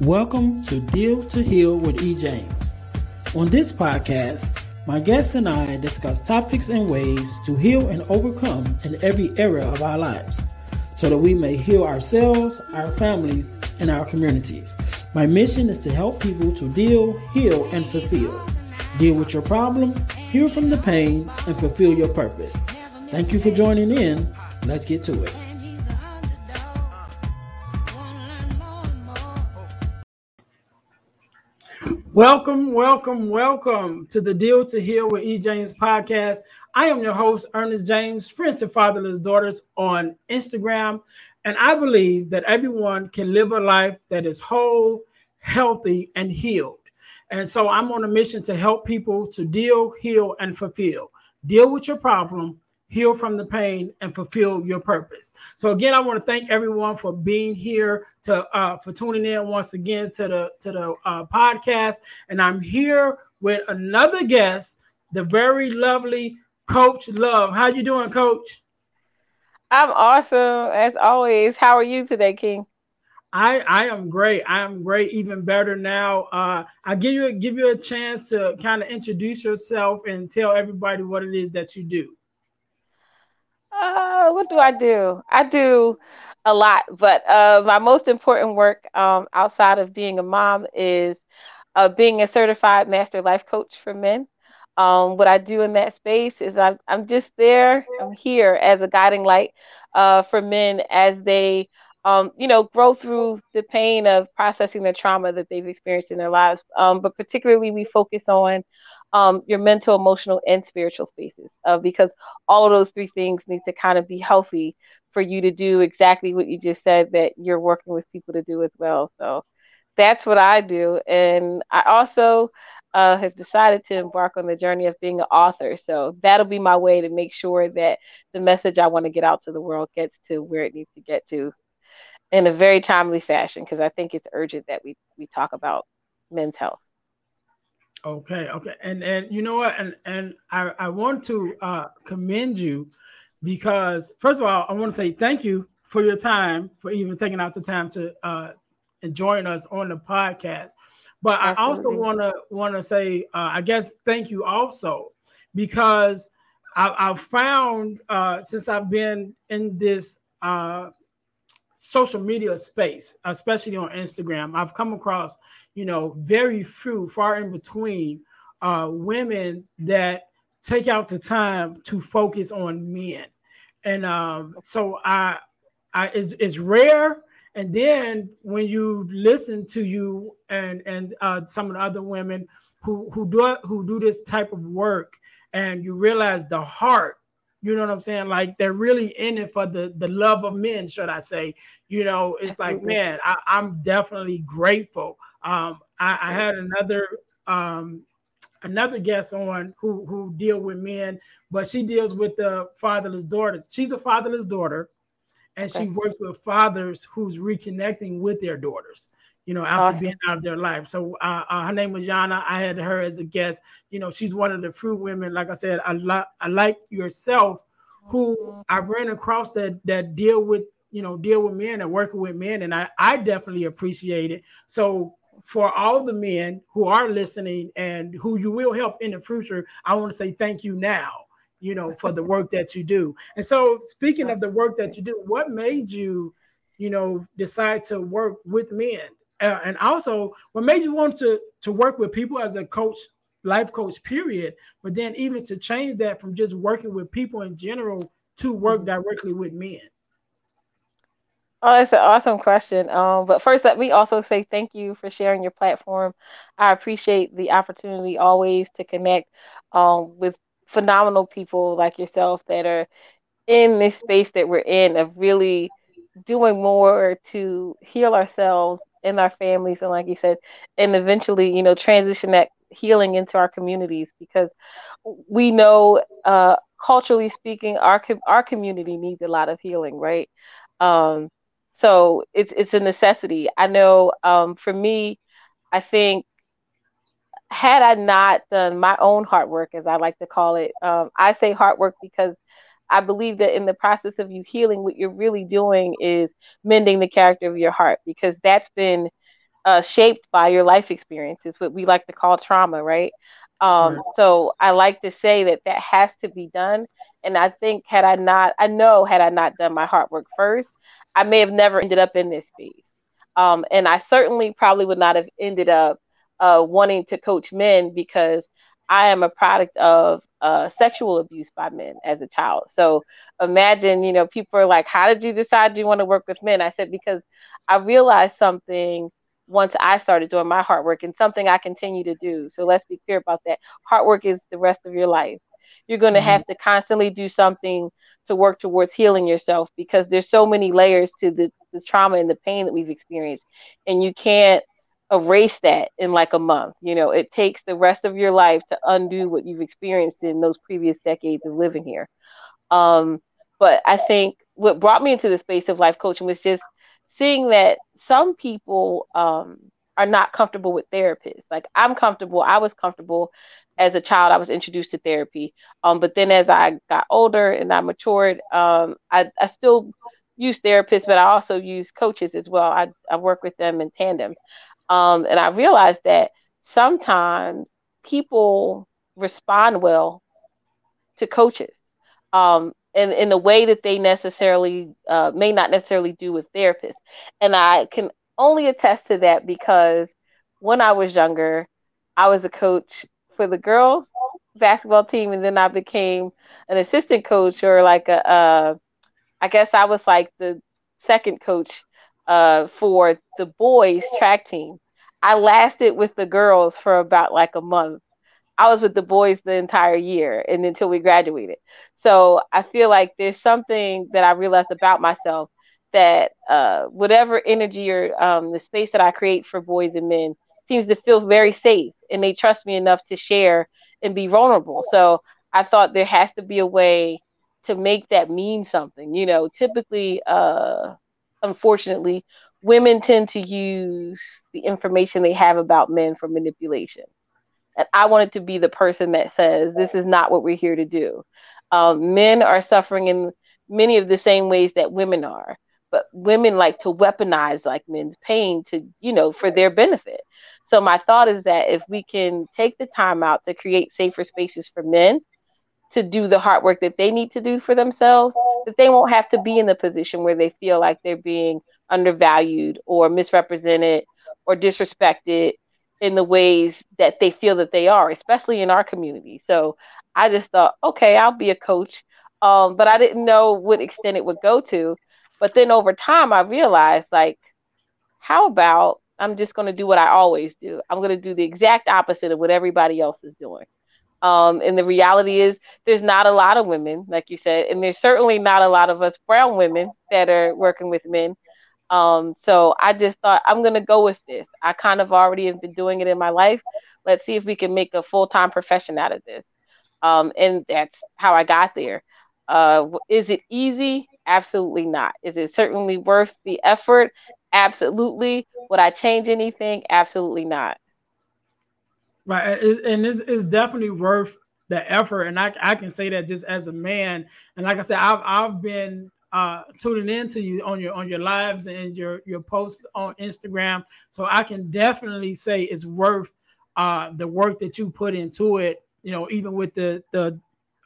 Welcome to Deal to Heal with E. James. On this podcast, my guest and I discuss topics and ways to heal and overcome in every area of our lives so that we may heal ourselves, our families, and our communities. My mission is to help people to deal, heal, and fulfill. Deal with your problem, heal from the pain, and fulfill your purpose. Thank you for joining in. Let's get to it. Welcome, welcome, welcome to the Deal to Heal with E. James podcast. I am your host, Earnest James, Friend to Fatherless Daughters on Instagram. And I believe that everyone can live a life that is whole, healthy, and healed. And so I'm on a mission to help people to deal, heal, and fulfill. Deal with your problem, heal from the pain, and fulfill your purpose. So again, I want to thank everyone for being here to uh, for tuning in once again to the to the uh, podcast. And I'm here with another guest, the very lovely Coach Love. How you doing, Coach? I'm awesome as always. How are you today, King? I I am great. I am great, even better now. Uh, I give you give you a chance to kind of introduce yourself and tell everybody what it is that you do. Uh, what do I do? I do a lot, but uh, my most important work um, outside of being a mom is uh, being a certified master life coach for men. Um, what I do in that space is I'm, I'm just there, I'm here as a guiding light uh, for men as they, um, you know, grow through the pain of processing the trauma that they've experienced in their lives. Um, but particularly, we focus on um, your mental, emotional, and spiritual spaces uh, because all of those three things need to kind of be healthy for you to do exactly what you just said that you're working with people to do as well. So that's what I do. And I also uh, have decided to embark on the journey of being an author. So that'll be my way to make sure that the message I want to get out to the world gets to where it needs to get to in a very timely fashion because I think it's urgent that we, we talk about men's health. Okay, okay, and and you know what, and and I I want to uh, commend you because first of all, I want to say thank you for your time for even taking out the time to uh, join us on the podcast. But Absolutely. I also want to want to say, uh, I guess, thank you also because I, have found uh, since I've been in this uh, social media space, especially on Instagram, I've come across, you know, very few, far in between, uh, women that take out the time to focus on men, and um, so I, I it's, it's rare. And then when you listen to you and and uh, some of the other women who who do who do this type of work, and you realize the heart you know what I'm saying? Like they're really in it for the the love of men, should I say? You know, it's like, man, I, am definitely grateful. Um, I, I had another um another guest on who who deal with men, but she deals with the fatherless daughters. She's a fatherless daughter, and okay. she works with fathers who's reconnecting with their daughters you know, after awesome. being out of their life. So uh, uh, her name was Yana. I had her as a guest. You know, she's one of the few women, like I said, I, li- I like yourself, who. I ran across that that deal with, you know, deal with men and working with men, and I I definitely appreciate it. So for all the men who are listening and who you will help in the future, I want to say thank you now you know, for the work that you do. And so, speaking of the work that you do, what made you, you know, decide to work with men? Uh, and also what made you want to to work with people as a coach life coach period but then even to change that from just working with people in general to work mm-hmm. directly with men Oh, that's an awesome question. Um, but first, let me also say thank you for sharing your platform. I appreciate the opportunity always to connect um, with phenomenal people like yourself that are in this space that we're in of really doing more to heal ourselves in our families and like you said and eventually you know transition that healing into our communities because we know uh, culturally speaking our our community needs a lot of healing right? Um, so it's it's a necessity. I know um, for me i think had i not done my own heart work as i like to call it um, i say heart work because I believe that in the process of you healing, what you're really doing is mending the character of your heart because that's been uh, shaped by your life experiences, what we like to call trauma, right? Um, right. So I like to say that that has to be done. And I think had I not, I know had I not done my heart work first, I may have never ended up in this space. Um, and I certainly probably would not have ended up uh, wanting to coach men because I am a product of uh, sexual abuse by men as a child. So imagine, you know, people are like, how did you decide you want to work with men? I said, because I realized something once I started doing my heart work and something I continue to do. So let's be clear about that. Heart work is the rest of your life. You're going to mm-hmm. have to constantly do something to work towards healing yourself because there's so many layers to the, the trauma and the pain that we've experienced. And you can't erase that in like a month. You know, it takes the rest of your life to undo what you've experienced in those previous decades of living here. Um, but I think what brought me into the space of life coaching was just seeing that some people um, are not comfortable with therapists. Like I'm comfortable, I was comfortable as a child. I was introduced to therapy, um, but then as I got older and I matured, um, I, I still use therapists, but I also use coaches as well. I, I work with them in tandem. Um, and I realized that sometimes people respond well to coaches um, in, in the way that they necessarily uh, may not necessarily do with therapists. And I can only attest to that because when I was younger, I was a coach for the girls basketball team, and then I became an assistant coach or like a, uh, I guess I was like the second coach uh, for the boys track team. I lasted with the girls for about like a month. I was with the boys the entire year and until we graduated. So I feel like there's something that I realized about myself that uh, whatever energy or um, the space that I create for boys and men seems to feel very safe and they trust me enough to share and be vulnerable. So I thought there has to be a way to make that mean something. You know, typically, uh, unfortunately, women tend to use the information they have about men for manipulation. And I wanted to be the person that says, this is not what we're here to do. Um, men are suffering in many of the same ways that women are, but women like to weaponize like men's pain to, you know, for their benefit. So my thought is that if we can take the time out to create safer spaces for men to do the hard work that they need to do for themselves, that they won't have to be in the position where they feel like they're being undervalued or misrepresented or disrespected in the ways that they feel that they are, especially in our community. So I just thought, okay, I'll be a coach. Um, but I didn't know what extent it would go to. But then over time, I realized, like, how about I'm just going to do what I always do? I'm going to do the exact opposite of what everybody else is doing. Um, and the reality is, there's not a lot of women, like you said, and there's certainly not a lot of us brown women that are working with men. Um, so I just thought I'm gonna go with this. I kind of already have been doing it in my life. Let's see if we can make a full time profession out of this. Um, and that's how I got there. Uh, is it easy? Absolutely not. Is it certainly worth the effort? Absolutely. Would I change anything? Absolutely not. Right, and it's, it's definitely worth the effort, and I, I can say that just as a man. And like I said, I've I've been uh, tuning in to you on your on your lives and your your posts on Instagram. So I can definitely say it's worth uh, the work that you put into it. You know, even with the the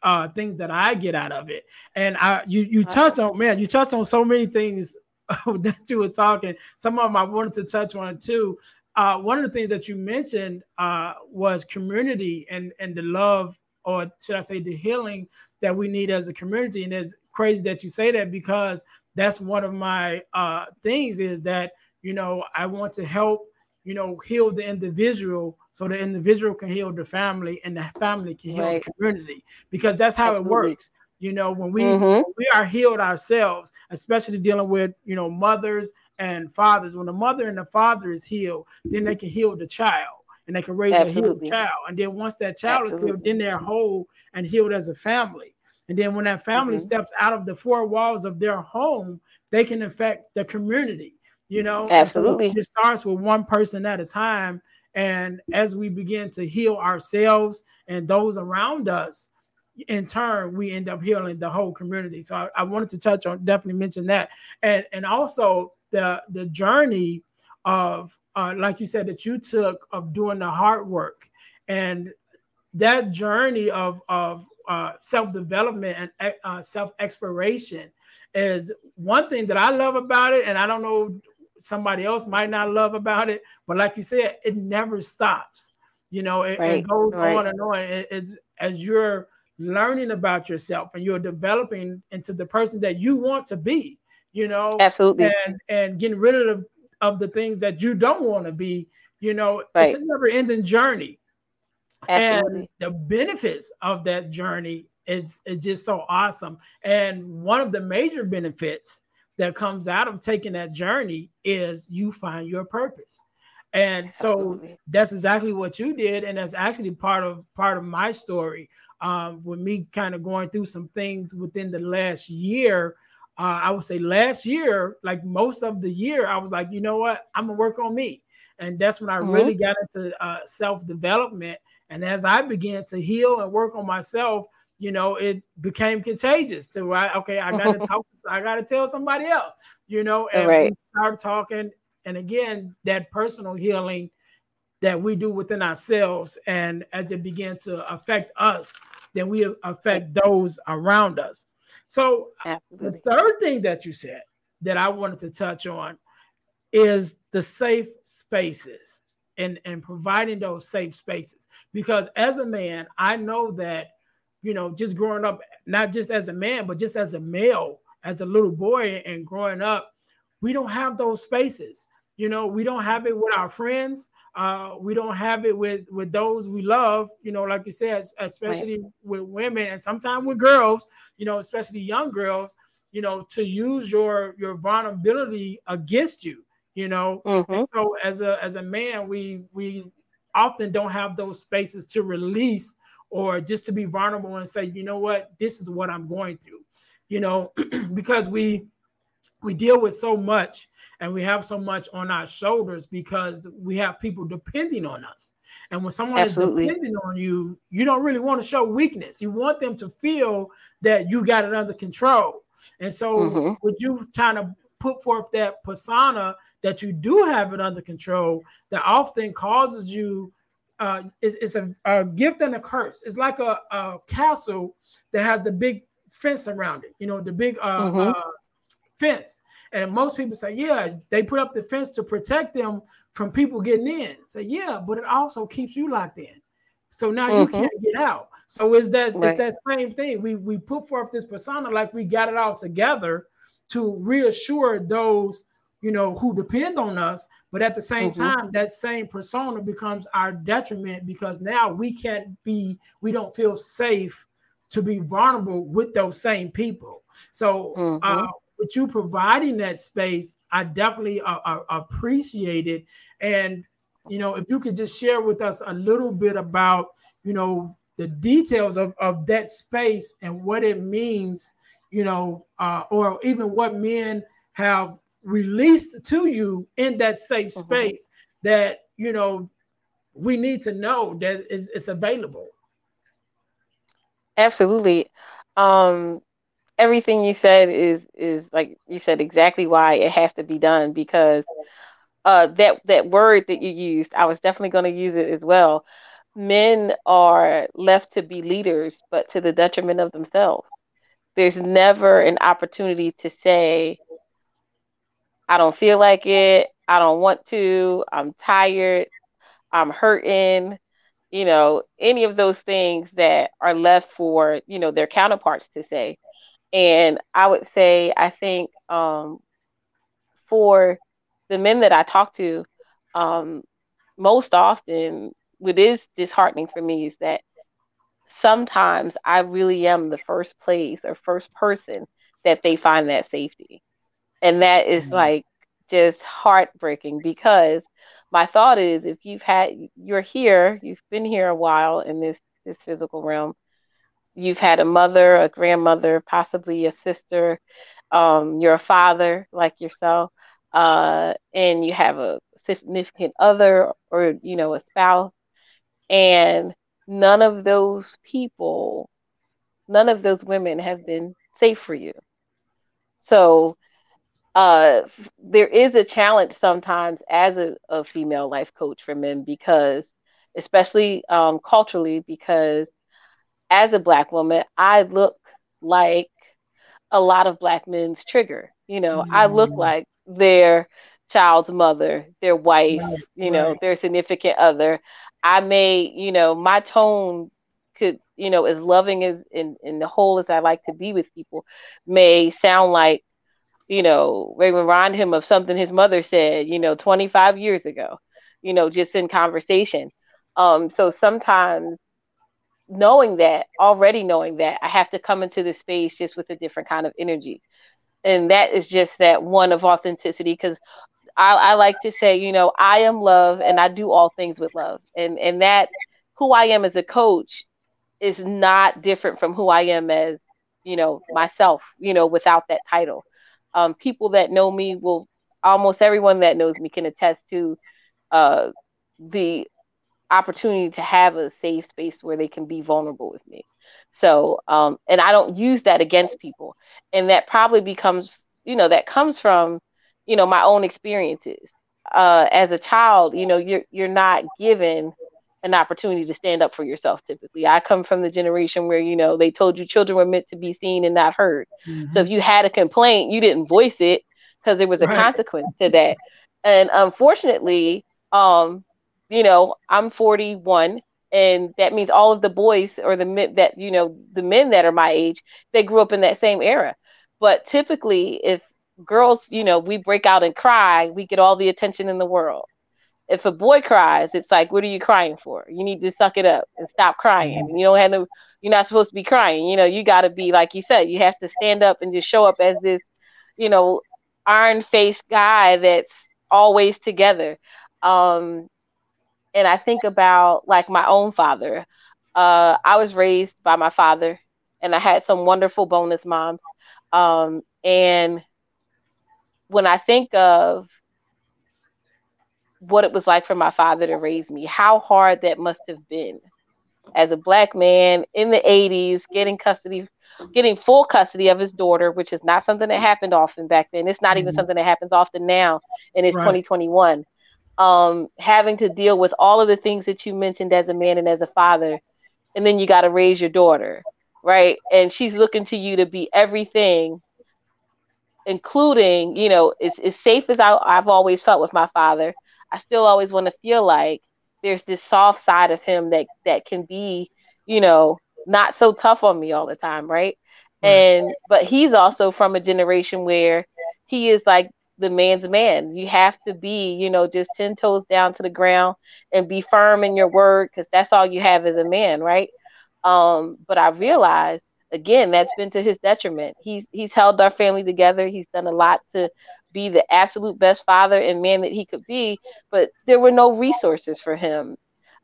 uh, things that I get out of it. And I you you touched on man, you touched on so many things that you were talking. Some of them I wanted to touch on too. Uh, one of the things that you mentioned uh, was community and and the love, or should I say, the healing that we need as a community. And it's crazy that you say that because that's one of my uh, things is that you know I want to help you know heal the individual so the individual can heal the family and the family can heal right. the community because that's how Absolutely. it works you know when we mm-hmm. when we are healed ourselves especially dealing with you know mothers and fathers when the mother and the father is healed then they can heal the child and they can raise Absolutely. a healed child and then once that child Absolutely. is healed then they're whole and healed as a family and then when that family mm-hmm. steps out of the four walls of their home, they can affect the community. You know, absolutely. So it starts with one person at a time. And as we begin to heal ourselves and those around us, in turn, we end up healing the whole community. So I, I wanted to touch on definitely mention that. And and also the the journey of, uh, like you said, that you took of doing the hard work and that journey of of uh, self development and uh, self exploration is one thing that I love about it, and I don't know somebody else might not love about it, but like you said, it never stops. You know, it, right, it goes right. on and on. It, it's as you're learning about yourself and you're developing into the person that you want to be. You know, absolutely, and and getting rid of of the things that you don't want to be. You know, right. it's a never ending journey. Absolutely. And the benefits of that journey is, is just so awesome. And one of the major benefits that comes out of taking that journey is you find your purpose. And so Absolutely. that's exactly what you did. And that's actually part of part of my story. Um, with me kind of going through some things within the last year. Uh, I would say last year, like most of the year, I was like, you know what, I'm gonna work on me. And that's when I mm-hmm. really got into uh, self development and as I began to heal and work on myself, you know, it became contagious to right. Okay, I got to talk. I got to tell somebody else. You know, and right. we start talking. And again, that personal healing that we do within ourselves, and as it began to affect us, then we affect those around us. So Absolutely. the third thing that you said that I wanted to touch on is the safe spaces and and providing those safe spaces because as a man i know that you know just growing up not just as a man but just as a male as a little boy and growing up we don't have those spaces you know we don't have it with our friends uh, we don't have it with with those we love you know like you said especially right. with women and sometimes with girls you know especially young girls you know to use your your vulnerability against you you know. Mm-hmm. So as a as a man, we we often don't have those spaces to release or just to be vulnerable and say, you know what, this is what I'm going through, you know, because we we deal with so much and we have so much on our shoulders because we have people depending on us. And when someone Absolutely. is depending on you, you don't really want to show weakness. You want them to feel that you got it under control. And so, mm-hmm. with you trying to put forth that persona that you do have it under control that often causes you uh, it's, it's a, a, gift and a curse. It's like a, a, castle that has the big fence around it, you know, the big uh, mm-hmm. uh, fence. And most people say, yeah, they put up the fence to protect them from people getting in. Say, yeah, but it also keeps you locked in. So now mm-hmm. you can't get out. So is that right. it's that same thing. We we put forth this persona like we got it all together, to reassure those you know who depend on us but at the same mm-hmm. time that same persona becomes our detriment because now we can't be we don't feel safe to be vulnerable with those same people so mm-hmm. uh, with you providing that space i definitely uh, uh, appreciate it and you know if you could just share with us a little bit about you know the details of, of that space and what it means you know, uh, or even what men have released to you in that safe mm-hmm. space mm-hmm. that you know we need to know that is it's available. Absolutely. Um, everything you said is is like you said exactly why it has to be done because uh, that that word that you used, I was definitely going to use it as well. Men are left to be leaders, but to the detriment of themselves there's never an opportunity to say, I don't feel like it. I don't want to. I'm tired. I'm hurting. You know, any of those things that are left for, you know, their counterparts to say. And I would say, I think um, for the men that I talk to, um, most often, what is disheartening for me is that sometimes I really am the first place or first person that they find that safety. And that is mm-hmm. like just heartbreaking because my thought is if you've had you're here, you've been here a while in this this physical realm, you've had a mother, a grandmother, possibly a sister, um, you're a father like yourself, uh, and you have a significant other or you know a spouse, and none of those people, none of those women have been safe for you. So uh, there is a challenge sometimes as a, a, female life coach for men because, especially um, culturally, because as a black woman, I look like a lot of black men's trigger. You know, mm-hmm. I look mm. like their child's mother, their wife, right, you know, right. their significant other. I may, you know, my tone could, you know, as loving as in, in the whole as I like to be with people, may sound like you know, remind him of something his mother said, you know, 25 years ago, you know, just in conversation. Um, so sometimes knowing that, already knowing that, I have to come into the space just with a different kind of energy. And that is just that one of authenticity because I, I like to say, you know, I am love and I do all things with love. And and that who I am as a coach is not different from who I am as, you know, myself, you know, without that title um, people that know me will almost everyone that knows me can attest to uh, the opportunity to have a safe space where they can be vulnerable with me. So, um, and I don't use that against people. And that probably becomes, you know, that comes from, you know, my own experiences. Uh, as a child, you know, you're you're not given an opportunity to stand up for yourself typically. I come from the generation where, you know, they told you children were meant to be seen and not heard. Mm-hmm. So if you had a complaint, you didn't voice it because there was a right. consequence to that. And unfortunately, um, you know, I'm 41 and that means all of the boys or the men that, you know, the men that are my age, they grew up in that same era. But typically if girls, you know, we break out and cry, we get all the attention in the world if a boy cries, it's like, what are you crying for? You need to suck it up and stop crying. Mm-hmm. You don't have no, you're not supposed to be crying. You know, you got to be like you said, you have to stand up and just show up as this, you know, iron faced guy that's always together. Um, and I think about like my own father. Uh, I was raised by my father, and I had some wonderful bonus moms. Um, and when I think of what it was like for my father to raise me, how hard that must have been as a black man in the 80s, getting custody, getting full custody of his daughter, which is not something that happened often back then. It's not even mm-hmm. something that happens often now, and it's right. 2021. Um, having to deal with all of the things that you mentioned as a man and as a father, and then you got to raise your daughter, right? And she's looking to you to be everything including, you know, as, as safe as I, I've always felt with my father, I still always want to feel like there's this soft side of him that that can be, you know, not so tough on me all the time, right? right? And but he's also from a generation where he is like the man's man. You have to be, you know, just 10 toes down to the ground and be firm in your word because that's all you have as a man, right? Um, but I realized again that's been to his detriment. He's he's held our family together. He's done a lot to be the absolute best father and man that he could be, but there were no resources for him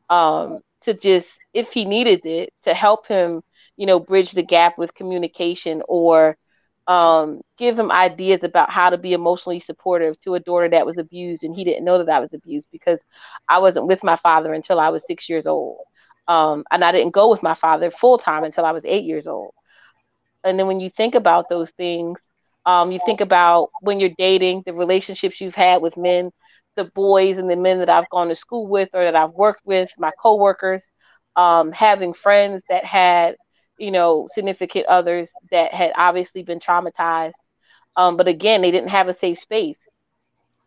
um, to just, if he needed it, to help him, you know, bridge the gap with communication or um, give him ideas about how to be emotionally supportive to a daughter that was abused and he didn't know that I was abused because I wasn't with my father until I was six years old. Um, and I didn't go with my father full time until I was eight years old. And then when you think about those things, um, you think about when you're dating, the relationships you've had with men, the boys and the men that I've gone to school with or that I've worked with, my coworkers, um, having friends that had, you know, significant others that had obviously been traumatized. Um, but again, they didn't have a safe space.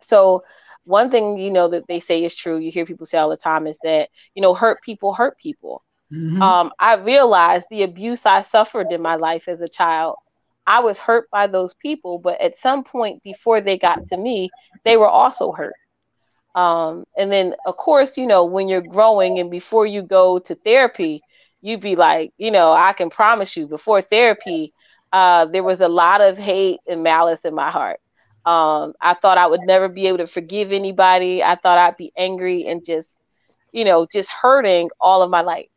So one thing you know that they say is true, you hear people say all the time, is that you know, hurt people hurt people. Mm-hmm. Um, I realized the abuse I suffered in my life as a child I was hurt by those people, but at some point before they got to me, they were also hurt. Um, and then, of course, you know, when you're growing and before you go to therapy, you'd be like, you know, I can promise you before therapy, uh, there was a lot of hate and malice in my heart. Um, I thought I would never be able to forgive anybody. I thought I'd be angry and just, you know, just hurting all of my life.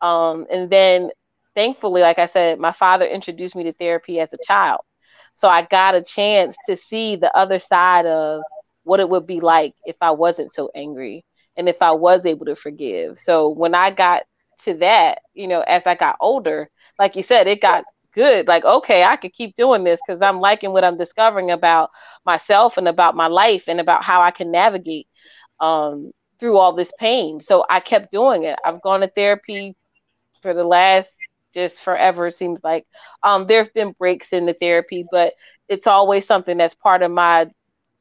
Um, and then thankfully, like I said, my father introduced me to therapy as a child. So I got a chance to see the other side of what it would be like if I wasn't so angry and if I was able to forgive. So when I got to that, you know, as I got older, like you said, it got good. Like, okay, I could keep doing this because I'm liking what I'm discovering about myself and about my life and about how I can navigate um, through all this pain. So I kept doing it. I've gone to therapy for the last just forever, it seems like. Um, there have been breaks in the therapy, but it's always something that's part of my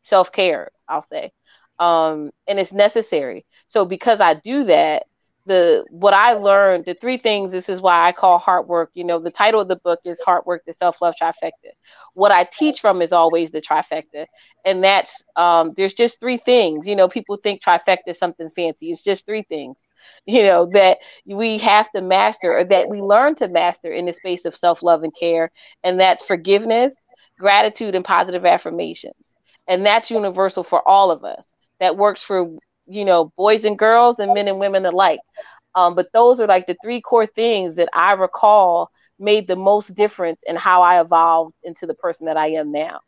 self care, I'll say. Um, and it's necessary. So because I do that, the what I learned, the three things, this is why I call heart work. You know, the title of the book is Heart Work, the Self Love Trifecta. What I teach from is always the trifecta. And that's um, there's just three things. You know, people think trifecta is something fancy. It's just three things, you know, that we have to master or that we learn to master in the space of self love and care. And that's forgiveness, gratitude, and positive affirmations. And that's universal for all of us. That works for you know, boys and girls and men and women alike. Um, but those are like the three core things that I recall made the most difference in how I evolved into the person that I am now.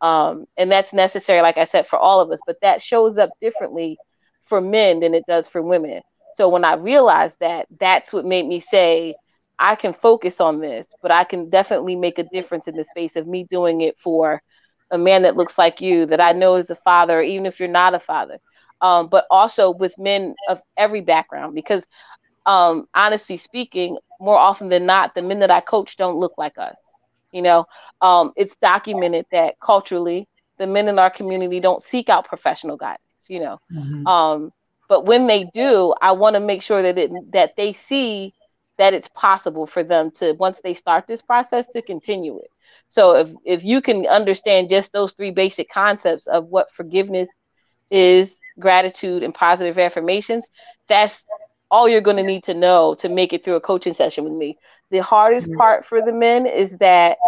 Um, and that's necessary, like I said, for all of us, but that shows up differently for men than it does for women. So when I realized that, that's what made me say, I can focus on this, but I can definitely make a difference in the space of me doing it for a man that looks like you, that I know is a father, even if you're not a father um, but also with men of every background because um, honestly speaking more often than not the men that i coach don't look like us you know? Um, it's documented that culturally the men in our community don't seek out professional guidance you know? Mm-hmm. um, but when they do i want to make sure that it that they see that it's possible for them to once they start this process to continue it. So if if you can understand just those three basic concepts of what forgiveness is gratitude, and positive affirmations, that's all you're going to need to know to make it through a coaching session with me. The hardest mm-hmm. part for the men is that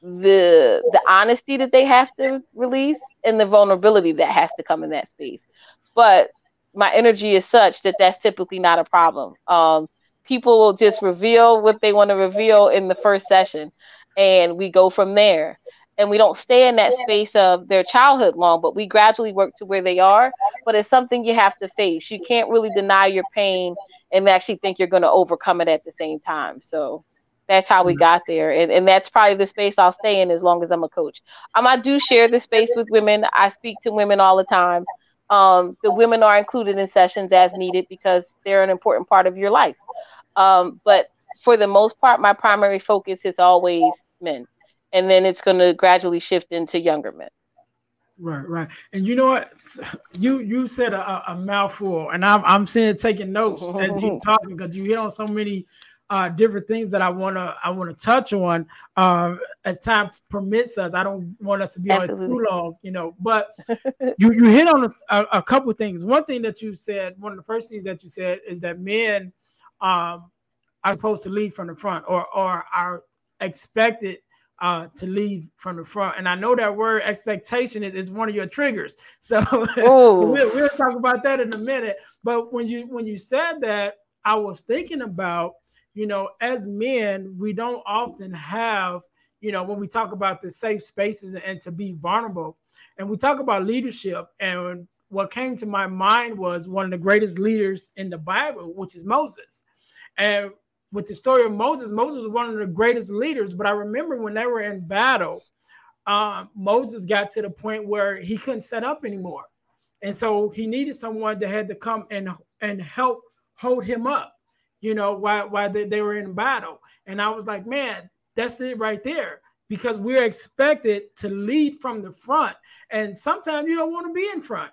the the honesty that they have to release and the vulnerability that has to come in that space. But my energy is such that that's typically not a problem. Um, people will just reveal what they want to reveal in the first session, and we go from there and we don't stay in that space of their childhood long, but we gradually work to where they are. But it's something you have to face. You can't really deny your pain and actually think you're going to overcome it at the same time. So that's how we mm-hmm. got there. And, and that's probably the space I'll stay in as long as I'm a coach. Um, I do share the space with women. I speak to women all the time. Um, the women are included in sessions as needed because they're an important part of your life. Um, but for the most part, my primary focus is always men and then it's going to gradually shift into younger men. Right, right. And you know what? You you said a, a mouthful, and I'm I'm sitting taking notes as you talking because you hit on so many uh, different things that I wanna I wanna touch on um, as time permits us. I don't want us to be Absolutely. on too long, you know. But you you hit on a, a, couple things. One thing that you said, one of the first things that you said is that men um, are supposed to lead from the front, or or are expected uh, to leave from the front. And I know that word expectation is, is one of your triggers. So we'll, we'll talk about that in a minute. But when you when you said that, I was thinking about, you know, as men, we don't often have, you know, when we talk about the safe spaces and to be vulnerable, and we talk about leadership and what came to my mind was one of the greatest leaders in the Bible, which is Moses. And with the story of Moses, Moses was one of the greatest leaders. But I remember when they were in battle, uh, Moses got to the point where he couldn't set up anymore, and so he needed someone that had to come and and help hold him up. You know, while while they, they were in battle, and I was like, man, that's it right there. Because we're expected to lead from the front, and sometimes you don't want to be in front.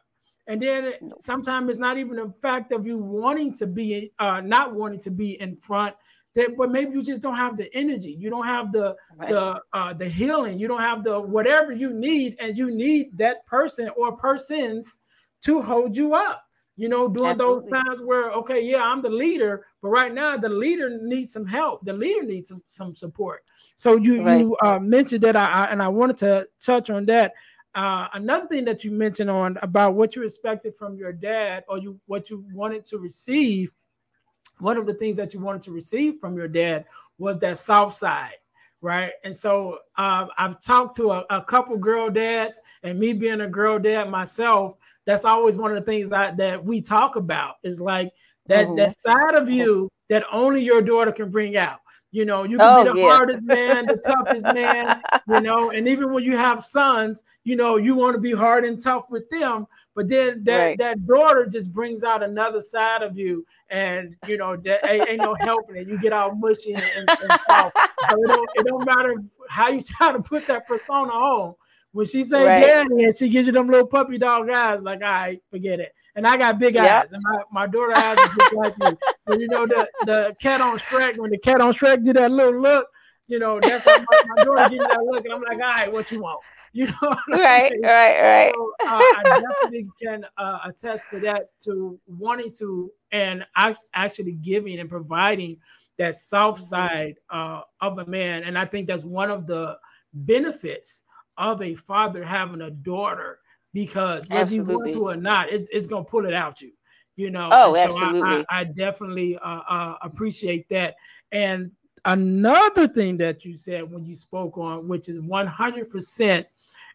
And then sometimes it's not even a fact of you wanting to be, uh, not wanting to be in front. That, but maybe you just don't have the energy. You don't have the right. the uh, the healing. You don't have the whatever you need, and you need that person or persons to hold you up. You know, during Absolutely. those times where okay, yeah, I'm the leader, but right now the leader needs some help. The leader needs some some support. So you right. you uh, mentioned that, I, I and I wanted to touch on that. Uh, another thing that you mentioned on about what you expected from your dad or you what you wanted to receive one of the things that you wanted to receive from your dad was that soft side right and so uh, i've talked to a, a, couple girl dads and me being a girl dad myself that's always one of the things that, that we talk about is like that mm-hmm. that side of you that only your daughter can bring out You know, you can oh, be the yeah. hardest man, the toughest man, you know, and even when you have sons, you know, you want to be hard and tough with them. But then that, right. that daughter just brings out another side of you, and you know, that ain't, ain't no helping it. You get all mushy and, and, and So it don't, it don't matter how you try to put that persona on when she say right. daddy and she gives you them little puppy dog eyes, like, all right, forget it. And I got big yep. eyes, and my, my daughter eyes are just like you. So you know the the cat on Shrek, when the cat on Shrek did that little look, you know, that's how my, my daughter me that look, and I'm like, all right, what you want? You know, right, right, right. So, uh, I definitely can uh, attest to that, to wanting to, and I actually giving and providing that soft side uh, of a man, and I think that's one of the benefits of a father having a daughter because whether absolutely. you want to or not, it's, it's gonna pull it out you. You know. Oh, so absolutely. I, I, I definitely uh, uh, appreciate that. And another thing that you said when you spoke on, which is one hundred percent,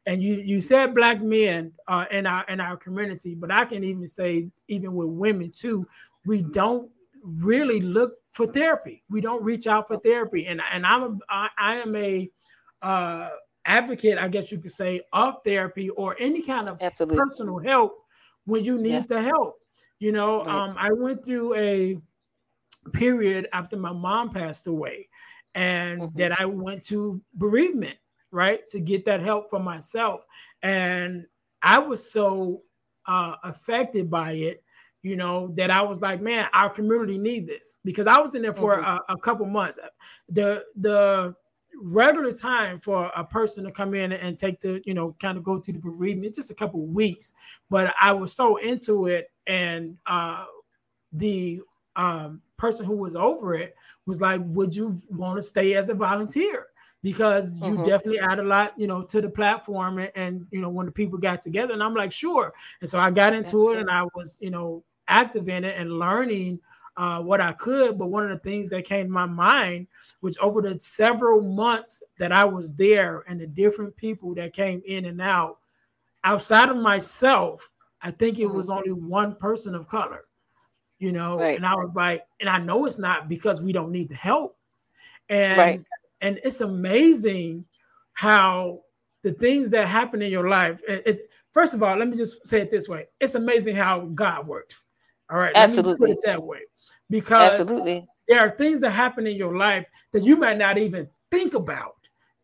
and you you said black men uh, in our in our community, but I can even say even with women too, we don't really look for therapy. We don't reach out for therapy, and and I'm a, I, I am a uh, advocate, I guess you could say, of therapy or any kind of Absolutely. personal help when you need yeah. the help. You know, right. um, I went through a period after my mom passed away, and mm-hmm. that I went to bereavement, right, to get that help for myself. And I was so uh, affected by it, you know, that I was like, man, our community need this because I was in there for mm-hmm. a, a couple months. The the regular time for a person to come in and take the, you know, kind of go through the bereavement, just a couple weeks. But I was so into it, and uh, the um, person who was over it was like, "Would you want to stay as a volunteer?" Because you mm-hmm. definitely add a lot, you know, to the platform, and, and, you know, when the people got together, and I'm like, "Sure." And so I got into it, and I was, you know, active in it and learning uh, what I could. But one of the things that came to my mind, which over the several months that I was there and the different people that came in and out, outside of myself, I think it was mm-hmm. only one person of color, you know. Right. And I was like, and I know it's not because we don't need the help. And right. and it's amazing how the things that happen in your life. It, it, first of all, let me just say it this way: it's amazing how God works. All right, absolutely. put it that way because Absolutely. there are things that happen in your life that you might not even think about.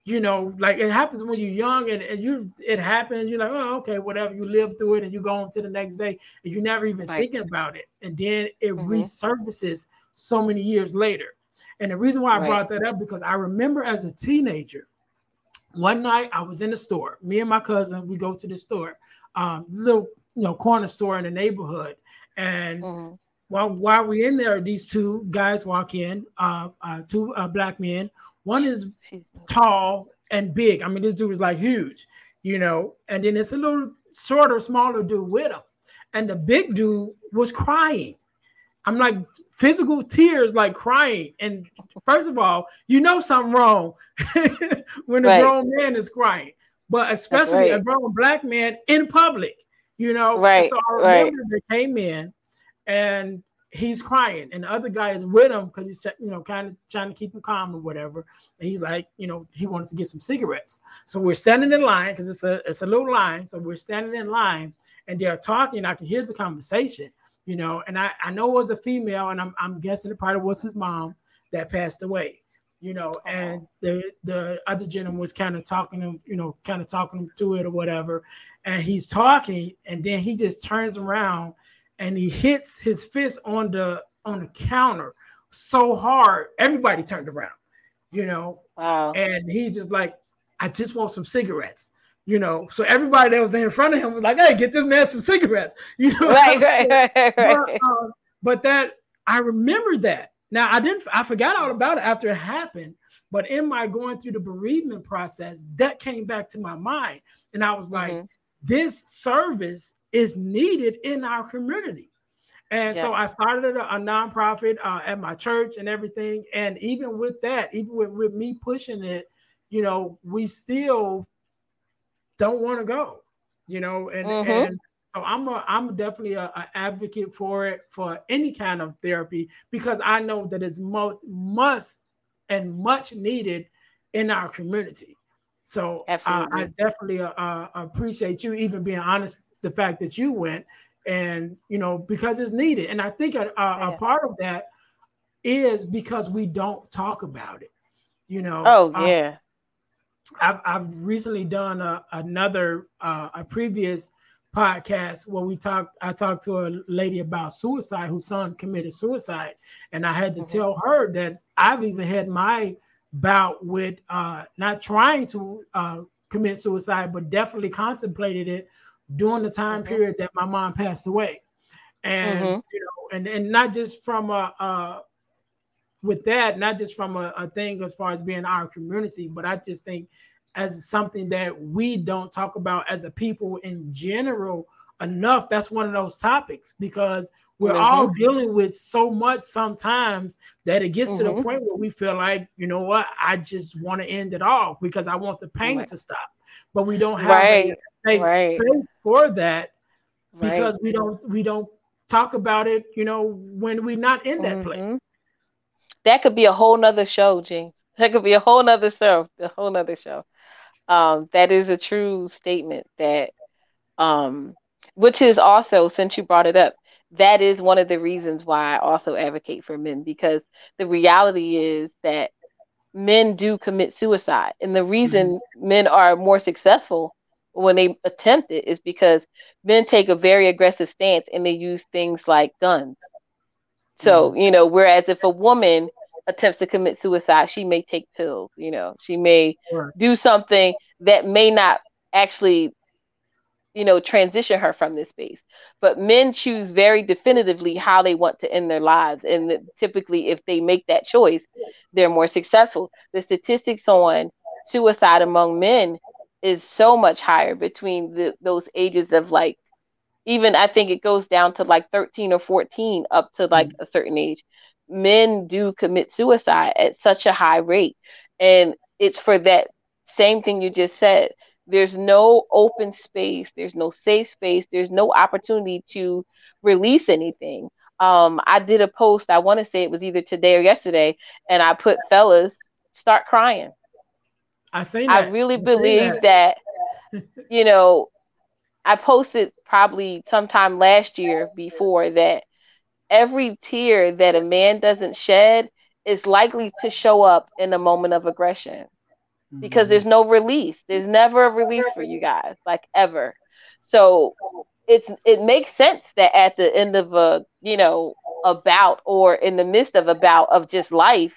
You know, like it happens when you're young and, and you it happens, you're like, oh, okay, whatever. You live through it and you go on to the next day and you never even right. thinking about it. And then it mm-hmm. resurfaces so many years later. And the reason why I right. brought that up because I remember as a teenager, one night I was in the store. Me and my cousin, we go to the store, um, little you know corner store in the neighborhood, and mm-hmm while while we're in there, these two guys walk in, uh, uh two uh, black men. One is tall and big. I mean, this dude is like huge, you know. And then it's a little shorter, smaller dude with him. And the big dude was crying. I'm like physical tears, like crying. And first of all, you know something wrong when a right. grown man is crying, but especially right. a grown black man in public, you know. Right. So I remember right. they came in and he's crying, and the other guy is with him because he's you know kind of trying to keep him calm or whatever. And he's like, you know, he wants to get some cigarettes. So we're standing in line because it's a it's a little line. So we're standing in line, and they're talking. I can hear the conversation, you know, and I I know it was a female, and I'm I'm guessing the part of was his mom that passed away you know, oh, and the the other gentleman was kind of talking to you know, kind of talking to it or whatever, and he's talking, and then he just turns around and he hits his fist on the on the counter so hard, everybody turned around, you know. Wow. And he just like, I just want some cigarettes, you know. So everybody that was there in front of him was like, hey, get this man some cigarettes, you know. Right, right, right, right. But, um, but that I remember that. Now I didn't I forgot all about it after it happened, but in my going through the bereavement process, that came back to my mind. And I was like, mm-hmm. this service is needed in our community. And yeah. so I started a, a nonprofit uh, at my church and everything. And even with that, even with, with me pushing it, you know, we still don't want to go, you know, and, mm-hmm. and so I'm a, I'm definitely a, a, advocate for it for any kind of therapy because I know that it's mo- must and much needed in our community. So uh, I definitely uh, uh, appreciate you even being honest the fact that you went and you know because it's needed. And i think a, a, a part of that is because we don't talk about it you know. Oh um, yeah. I've, I've recently done a, another uh, a previous podcast where we talked i talked to a lady about suicide whose son committed suicide. And i had to mm-hmm. tell her that i've even had my bout with uh, not trying to uh, commit suicide but definitely contemplated it during the time mm-hmm. period that my mom passed away and mm-hmm. you know and and not just from a, a with that not just from a, a, thing as far as being our community but i just think as something that we don't talk about as a people in general enough that's one of those topics because we're mm-hmm. all dealing with so much sometimes that it gets to the mm-hmm. point where we feel like you know what i just want to end it all because i want the pain right. to stop but we don't have right make right. space for that because right. we don't we don't talk about it you know when we're not in that mm-hmm. place that could be a whole nother show james that could be a whole nother show a whole nother show um that is a true statement that um which is also since you brought it up that is one of the reasons why i also advocate for men because the reality is that men do commit suicide and the reason mm-hmm. men are more successful when they attempt it is because men take a very aggressive stance and they use things like guns. So, mm-hmm. you know, whereas if a woman attempts to commit suicide, she may take pills, you know, she may right. do something that may not actually, you know, transition her from this space. But men choose very definitively how they want to end their lives. And typically, if they make that choice, they're more successful. The statistics on suicide among men is so much higher between the, those ages of like even I think it goes down to like 13 or 14 up to like a certain age. Men do commit suicide at such a high rate. And it's for that same thing you just said. There's no open space, there's no safe space, there's no opportunity to release anything. Um, I did a post, I want to say it was either today or yesterday, and I put fellas start crying. I say I really I believe that. that you know, I posted probably sometime last year before that every tear that a man doesn't shed is likely to show up in a moment of aggression because mm-hmm. there's no release. There's never a release for you guys, like ever. So it's it makes sense that at the end of a you know about or in the midst of a bout of just life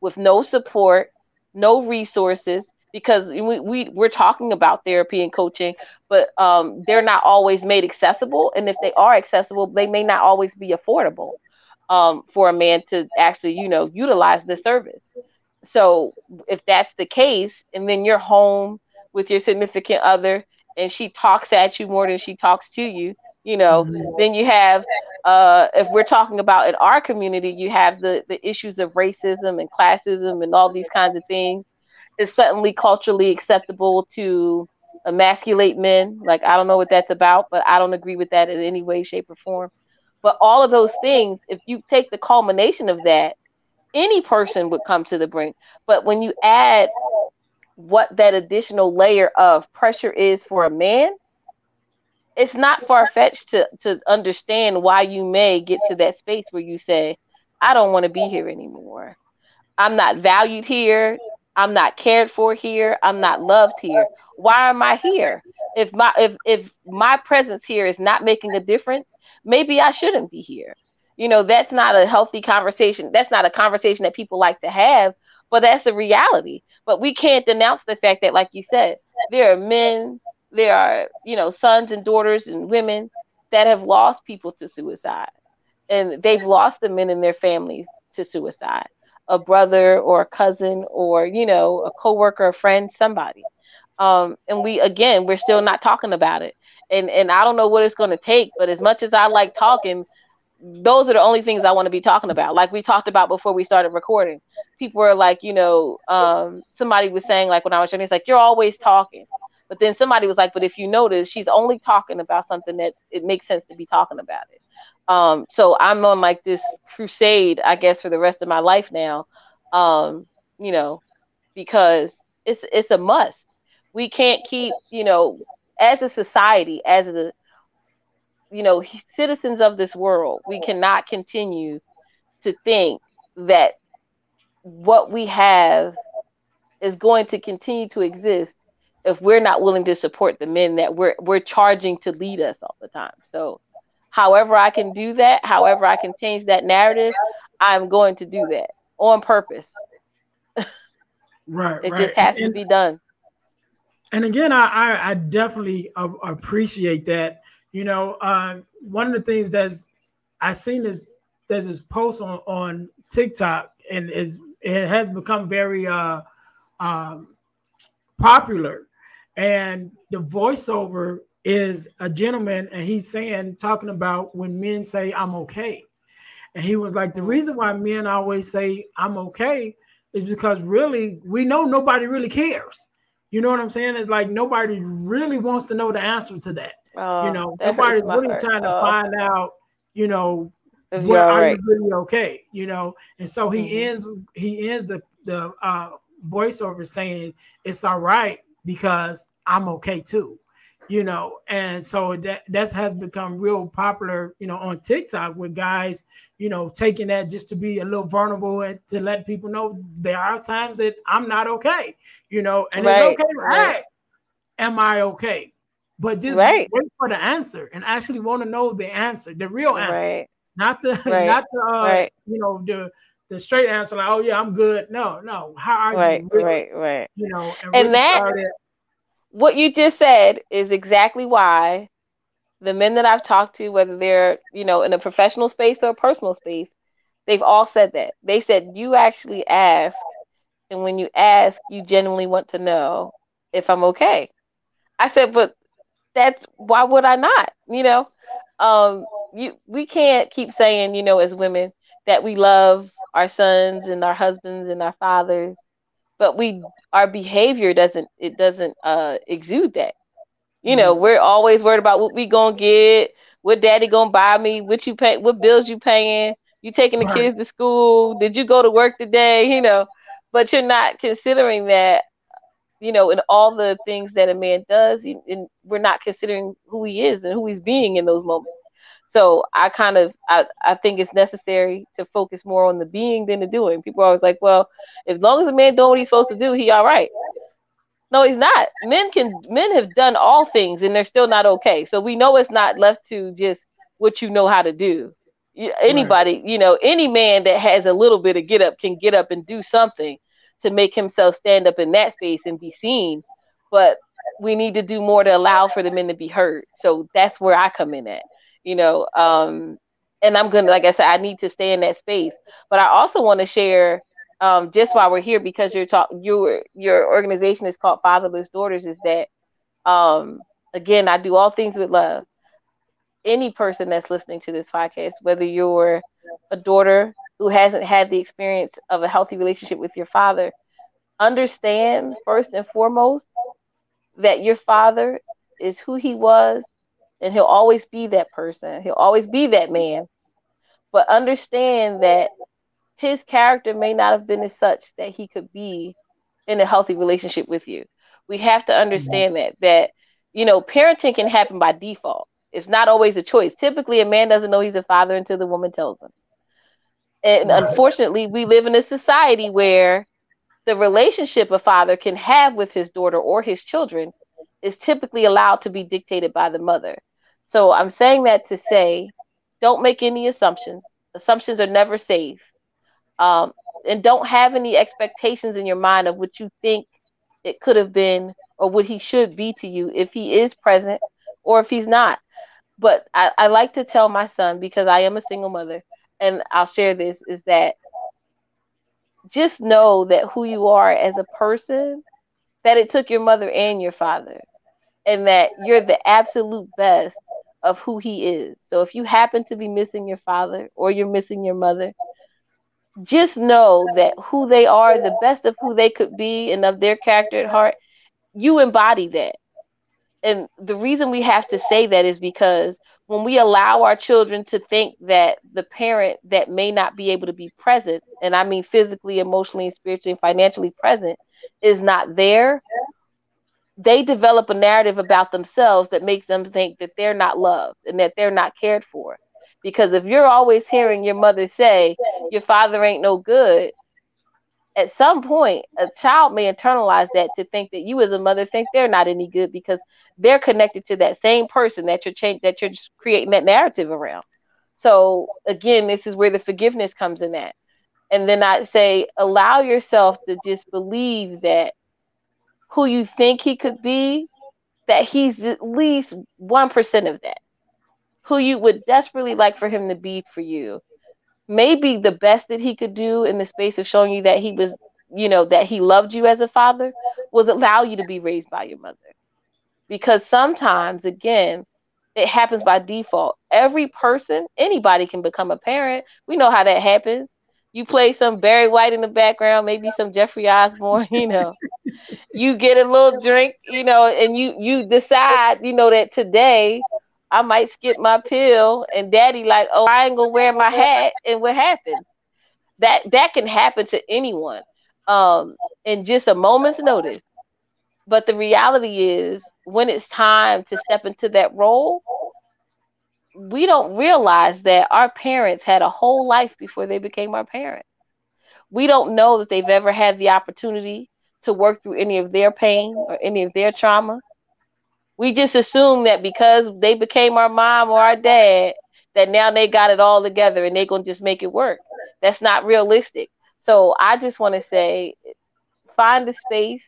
with no support, no resources, because we, we we're talking about therapy and coaching but um, they're not always made accessible and if they are accessible they may not always be affordable um, for a man to actually you know utilize the service so if that's the case and then you're home with your significant other and she talks at you more than she talks to you you know mm-hmm. then you have uh, if we're talking about in our community you have the the issues of racism and classism and all these kinds of things it's suddenly culturally acceptable to emasculate men. Like I don't know what that's about, but I don't agree with that in any way, shape, or form. But all of those things, if you take the culmination of that, any person would come to the brink. But when you add what that additional layer of pressure is for a man, it's not far fetched to to understand why you may get to that space where you say, I don't want to be here anymore. I'm not valued here. I'm not cared for here. I'm not loved here. Why am I here? If my if if my presence here is not making a difference, maybe I shouldn't be here. You know, that's not a healthy conversation. That's not a conversation that people like to have, but that's the reality. But we can't denounce the fact that like you said, there are men, there are, you know, sons and daughters and women that have lost people to suicide. And they've lost the men in their families to suicide a brother or a cousin or you know a coworker a friend somebody um, and we again we're still not talking about it and and i don't know what it's going to take but as much as i like talking those are the only things i want to be talking about like we talked about before we started recording people are like you know um, somebody was saying like when i was young it's like you're always talking but then somebody was like but if you notice she's only talking about something that it makes sense to be talking about it um, so I'm on like this crusade, I guess, for the rest of my life now. Um, you know, because it's it's a must. We can't keep, you know, as a society, as the you know, citizens of this world, we cannot continue to think that what we have is going to continue to exist if we're not willing to support the men that we're we're charging to lead us all the time. So however I can do that, however I can change that narrative, I'm going to do that on purpose. Right. it right. just has and, to be done. And again, I I, I definitely appreciate that. You know, uh, one of the things that's I seen this there's this post on on TikTok and is it has become very uh um popular. And the voiceover is a gentleman and he's saying talking about when men say i'm okay. And he was like the reason why men always say i'm okay is because really we know nobody really cares. You know what i'm saying? It's like nobody really wants to know the answer to that Oh, you know that nobody's really heart. trying to Oh, find out you know if what you're right. you really okay you know and so he Mhm. ends he ends the the uh voiceover saying it's all right because i'm okay too you know and so that that has become real popular you know on tiktok with guys you know taking that just to be a little vulnerable and to let people know there are times that i'm not okay you know and Right, it's okay to right. ask am i okay but just Right. wait for the answer and actually want to know the answer the real answer Right. not the Right, not the uh, you know the the straight answer like oh yeah i'm good no no how are Right. you really, Right. Right. you know and, And really that- start it- what you just said is exactly why the men that I've talked to, whether they're, you know, in a professional space or a personal space, they've all said that. They said you actually ask, and when you ask, you genuinely want to know if I'm okay. I said, but that's why would I not? You know, um, you we can't keep saying, you know, as women that we love our sons and our husbands and our fathers, but we our behavior doesn't it doesn't uh exude that. You know, we're always worried about what we gonna get, what daddy gonna buy me, what you pay, what bills you paying, you taking the Right. kids to school, did you go to work today? You know, but you're not considering that, you know, in all the things that a man does, and we're not considering who he is and who he's being in those moments. So I kind of I, I think it's necessary to focus more on the being than the doing. People are always like, well, as long as a man doing what he's supposed to do, he all right. No, he's not. Men can men have done all things and they're still not okay. So we know it's not left to just what you know how to do. Anybody, you know, any man that has a little bit of get up can get up and do something to make himself stand up in that space and be seen. But we need to do more to allow for the men to be heard. So that's where I come in at, you know. Um, and I'm gonna, like I said, I need to stay in that space. But I also want to share um, just while we're here because your talk your your organization is called Fatherless Daughters is that um, again I do all things with love. Any person that's listening to this podcast, whether you're a daughter who hasn't had the experience of a healthy relationship with your father, understand first and foremost that your father is who he was and he'll always be that person. He'll always be that man. But understand that his character may not have been as such that he could be in a healthy relationship with you. We have to understand that that you know parenting can happen by default. It's not always a choice. Typically, a man doesn't know he's a father until the woman tells him. And Right. unfortunately, we live in a society where the relationship a father can have with his daughter or his children is typically allowed to be dictated by the mother. So I'm saying that to say, don't make any assumptions. Assumptions are never safe um, and don't have any expectations in your mind of what you think it could have been or what he should be to you if he is present or if he's not. But I, I like to tell my son because I am a single mother, and I'll share this is that just know that who you are as a person, that it took your mother and your father, and that you're the absolute best of who he is. So if you happen to be missing your father or you're missing your mother, just know that who they are, the best of who they could be and of their character at heart, you embody that. And the reason we have to say that is because when we allow our children to think that the parent that may not be able to be present, and I mean physically, emotionally, and spiritually, and financially present, is not there, they develop a narrative about themselves that makes them think that they're not loved and that they're not cared for. Because if you're always hearing your mother say, Your father ain't no good, at some point, a child may internalize that to think that you, as a mother, think they're not any good because they're connected to that same person that you're change that you're just creating that narrative around. So again, this is where the forgiveness comes in that. And then I say, allow yourself to just believe that who you think he could be, that he's at least one percent of that. Who you would desperately like for him to be for you maybe the best that he could do in the space of showing you that he was, you know, that he loved you as a father was allow you to be raised by your mother. Because sometimes, again, it happens by default. Every person, anybody can become a parent. We know how that happens. You play some Barry White in the background, maybe some Jeffrey Osborne, you know. you get a little drink, you know, and you you decide, you know, that today I might skip my pill and daddy like, oh, I ain't gonna wear my hat. And what happens? That that can happen to anyone um in just a moment's notice. But the reality is when it's time to step into that role, we don't realize that our parents had a whole life before they became our parents. We don't know that they've ever had the opportunity to work through any of their pain or any of their trauma we just assume that because they became our mom or our dad, that now they got it all together and they're gonna just make it work. That's not realistic. So I just want to say, find a space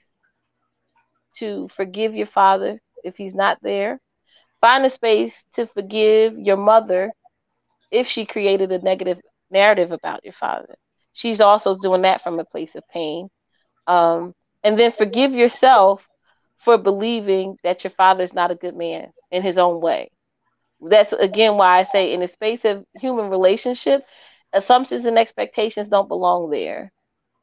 to forgive your father if he's not there. Find a space to forgive your mother if she created a negative narrative about your father. She's also doing that from a place of pain. Um, and then forgive yourself for believing that your father is not a good man in his own way. That's again why I say in the space of human relationship, assumptions and expectations don't belong there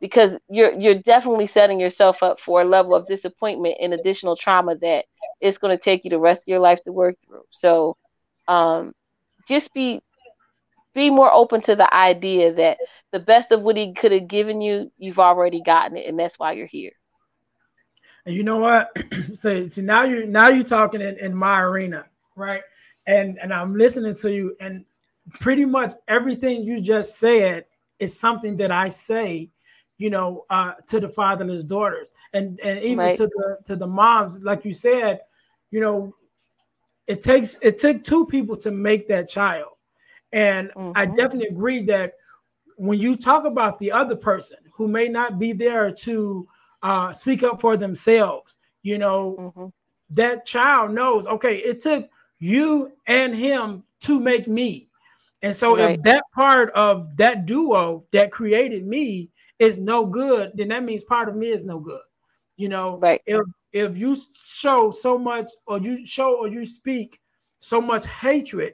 because you're you're definitely setting yourself up for a level of disappointment and additional trauma that it's going to take you the rest of your life to work through. So um, just be be more open to the idea that the best of what he could have given you, you've already gotten it, and that's why you're here. And you know what? so, so now you're now you're talking in, in my arena, right? And and I'm listening to you, and pretty much everything you just said is something that I say, you know, uh, to the fatherless daughters, and and even right. to the to the moms, like you said, you know, it takes it took two people to make that child, and mm-hmm. I definitely agree that when you talk about the other person who may not be there to uh, speak up for themselves. You know, mm-hmm. that child knows, okay, it took you and him to make me. And so right. if that part of that duo that created me is no good, then that means part of me is no good. You know, right. if if you show so much or you show or you speak so much hatred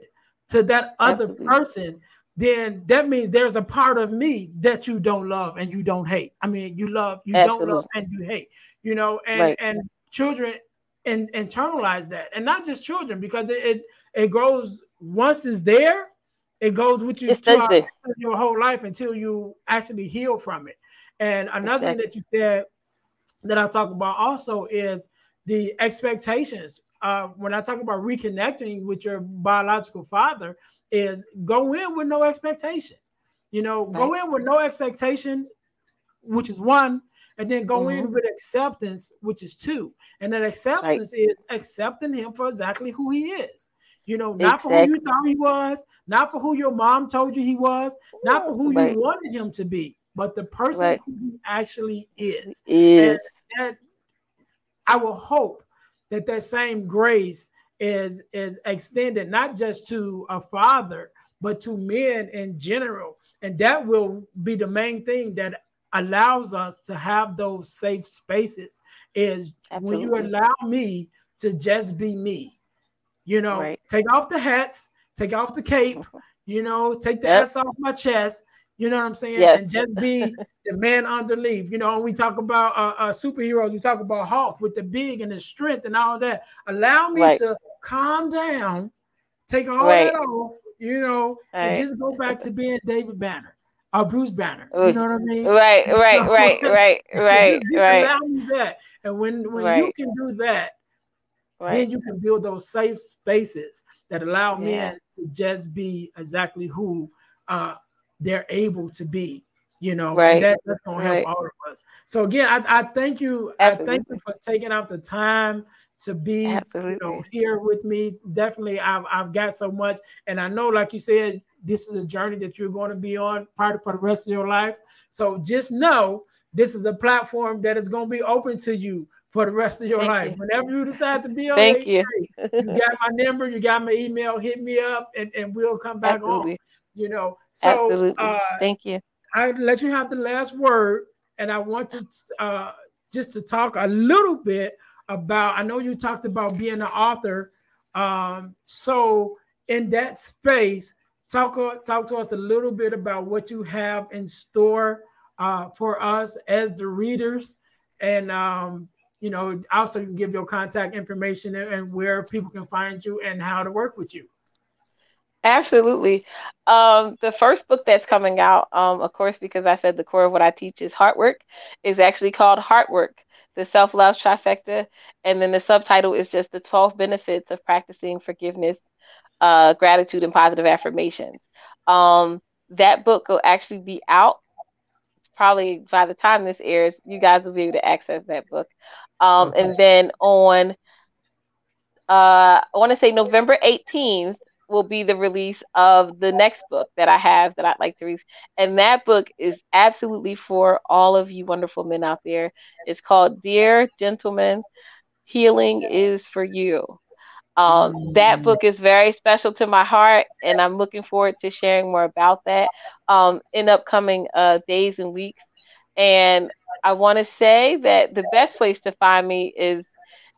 to that other Absolutely. person, then that means there's a part of me that you don't love and you don't hate. I mean, you love, you Absolutely. don't love, and you hate. You know, and right. and children and internalize that, and not just children because it it, it grows once it's there, it goes with you throughout your whole life until you actually heal from it. And another exactly. thing that you said that I talk about also is the expectations uh, when I talk about reconnecting with your biological father, is go in with no expectation. You know, right. go in with no expectation, which is one, and then go mm-hmm. in with acceptance, which is two. And that acceptance right. is accepting him for exactly who he is. You know, not exactly. for who you thought he was, not for who your mom told you he was, not for who right. you wanted him to be, but the person who he actually is. is. And, and I will hope that that same grace is is extended not just to a father but to men in general and that will be the main thing that allows us to have those safe spaces is Absolutely. when you allow me to just be me you know right. take off the hats take off the cape you know take the yep. s off my chest You know what I'm saying? Yes. And just be the man underneath. You know, when we talk about uh, uh, superheroes, we talk about Hulk with the big and the strength and all that. Allow me Right. to calm down, take all Right. that off, you know, and just go back to being David Banner or Bruce Banner. You know what I mean? Right, right, So- right, right, right, right, allow me that. And when when you can do that, then you can build those safe spaces that allow Yeah. men to just be exactly who uh, they're able to be. You know, Right. that, that's gonna help Right. all of us. So again, I, I thank you. I thank you for taking out the time to be you know here with me. Definitely, I've I've got so much, and I know, like you said, this is a journey that you're going to be on part for the rest of your life. So just know this is a platform that is going to be open to you for the rest of your Thank life. you. Whenever you decide to be on, Thank you. you got my number, you got my email. Hit me up, and, and we'll come back on. You know, so Absolutely. uh, Thank you. I let you have the last word, and I want to uh, just to talk a little bit about. I know you talked about being an author, um, so in that space, talk talk to us a little bit about what you have in store uh, for us as the readers, and um, you know, also you can give your contact information and, where people can find you and how to work with you. Absolutely. Um, the first book that's coming out, um, of course, because I said the core of what I teach is heart work, is actually called Heart Work, the self love trifecta. And then the subtitle is just the 12 benefits of practicing forgiveness, uh, gratitude, and positive affirmations. Um, that book will actually be out probably by the time this airs. You guys will be able to access that book. Um, Okay. And then on, uh, I want to say November 18th will be the release of the next book that I have that I'd like to read. And that book is absolutely for all of you wonderful men out there. It's called Dear Gentlemen, Healing is for You. Um, that Mm. book is very special to my heart, and I'm looking forward to sharing more about that um, in upcoming uh, days and weeks. And I want to say that the best place to find me is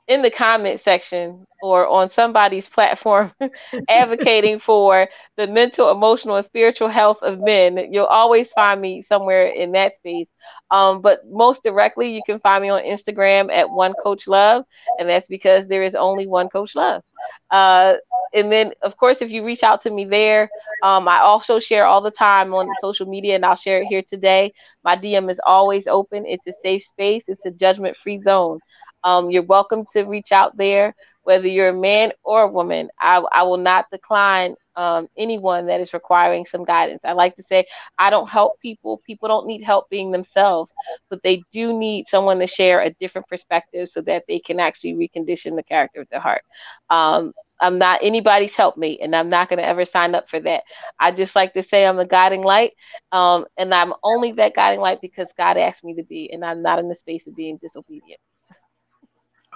in the comment section or on somebody's platform advocating for the mental, emotional, and spiritual health of men. You'll always find me somewhere in that space. Um, but most directly, you can find me on Instagram at One Coach Love, and that's because there is only one Coach Love. Uh, and then, of course, if you reach out to me there, um, I also share all the time on social media, and I'll share it here today. My DM is always open. It's a safe space. It's a judgment-free zone. Um, you're welcome to reach out there, whether you're a man or a woman. I, I will not decline um, anyone that is requiring some guidance. I like to say I don't help people. People don't need help being themselves, but they do need someone to share a different perspective so that they can actually recondition the character of their heart. Um, I'm not anybody's helpmate, and I'm not going to ever sign up for that. I just like to say I'm the guiding light, um, and I'm only that guiding light because God asked me to be, and I'm not in the space of being disobedient.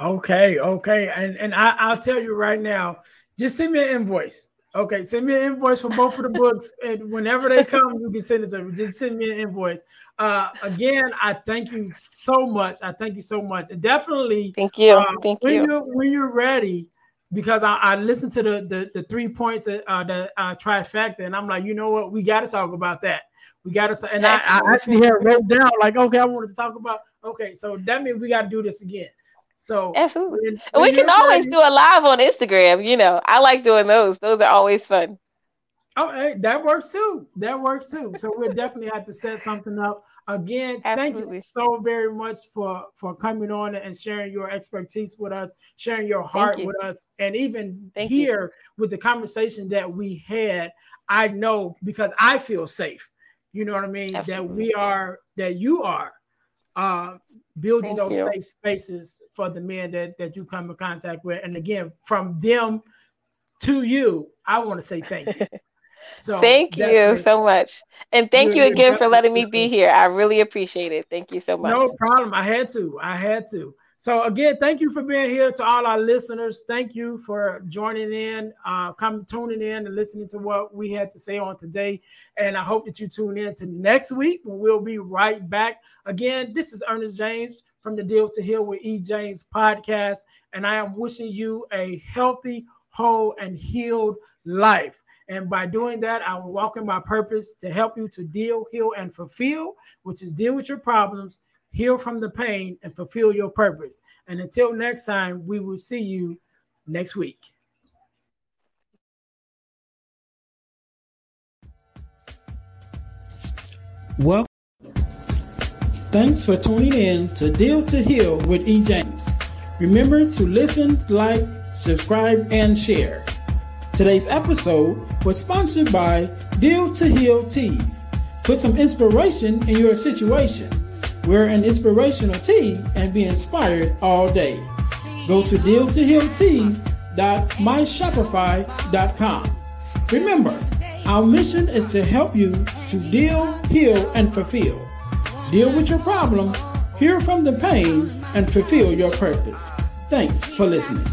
Okay, okay, and and I, I'll tell you right now, just send me an invoice. Okay, send me an invoice for both of the books, and whenever they come, you can send it to me. Just send me an invoice. Uh, again, I thank you so much. I thank you so much. And definitely, Thank you. uh, Thank when you. you when you're ready, because I, I listened to the the, the three points that uh, the uh, trifecta, and I'm like, you know what, we got to talk about that. We got to, and I, I actually had wrote down like, okay, I wanted to talk about. Okay, so that means we got to do this again. So Absolutely. when- And when we can always do a live on Instagram. You know, I like doing those. Those are always fun. Oh, hey, that works too. That works too. So we'll definitely have to set something up. Again, Absolutely. thank you so very much for for coming on and sharing your expertise with us, sharing your heart you. with us, and even Thank you. here with the conversation that we had. I know because I feel safe. You know what I mean? Absolutely. That we are, that you are uh, building Thank those you. safe spaces for the men that that you come in contact with. And again, from them to you, I want to say thank you. So Thank you so much. And thank you again for letting me be here. I really appreciate it. Thank you so much. No problem. I had to. I had to. So again, thank you for being here to all our listeners. Thank you for joining in, uh, come tuning in and listening to what we had to say on today. And I hope that you tune in to next week when we'll be right back. Again, this is Earnest James from the Deal to Heal with E. James podcast, and I am wishing you a healthy, whole, and healed life. And by doing that, I will walk in my purpose to help you to deal, heal, and fulfill, which is deal with your problems, heal from the pain, and fulfill your purpose. And until next time, we will see you next week. Welcome. Thanks for tuning in to Deal to Heal with E. James. Remember to listen, like, subscribe, and share. Today's episode was sponsored by Deal to Heal Tees. Put some inspiration in your situation. Wear an inspirational tee and be inspired all day. Go to dealtohealtees.myshopify.com. Remember, our mission is to help you to deal, heal, and fulfill. Deal with your problem, heal from the pain, and fulfill your purpose. Thanks for listening.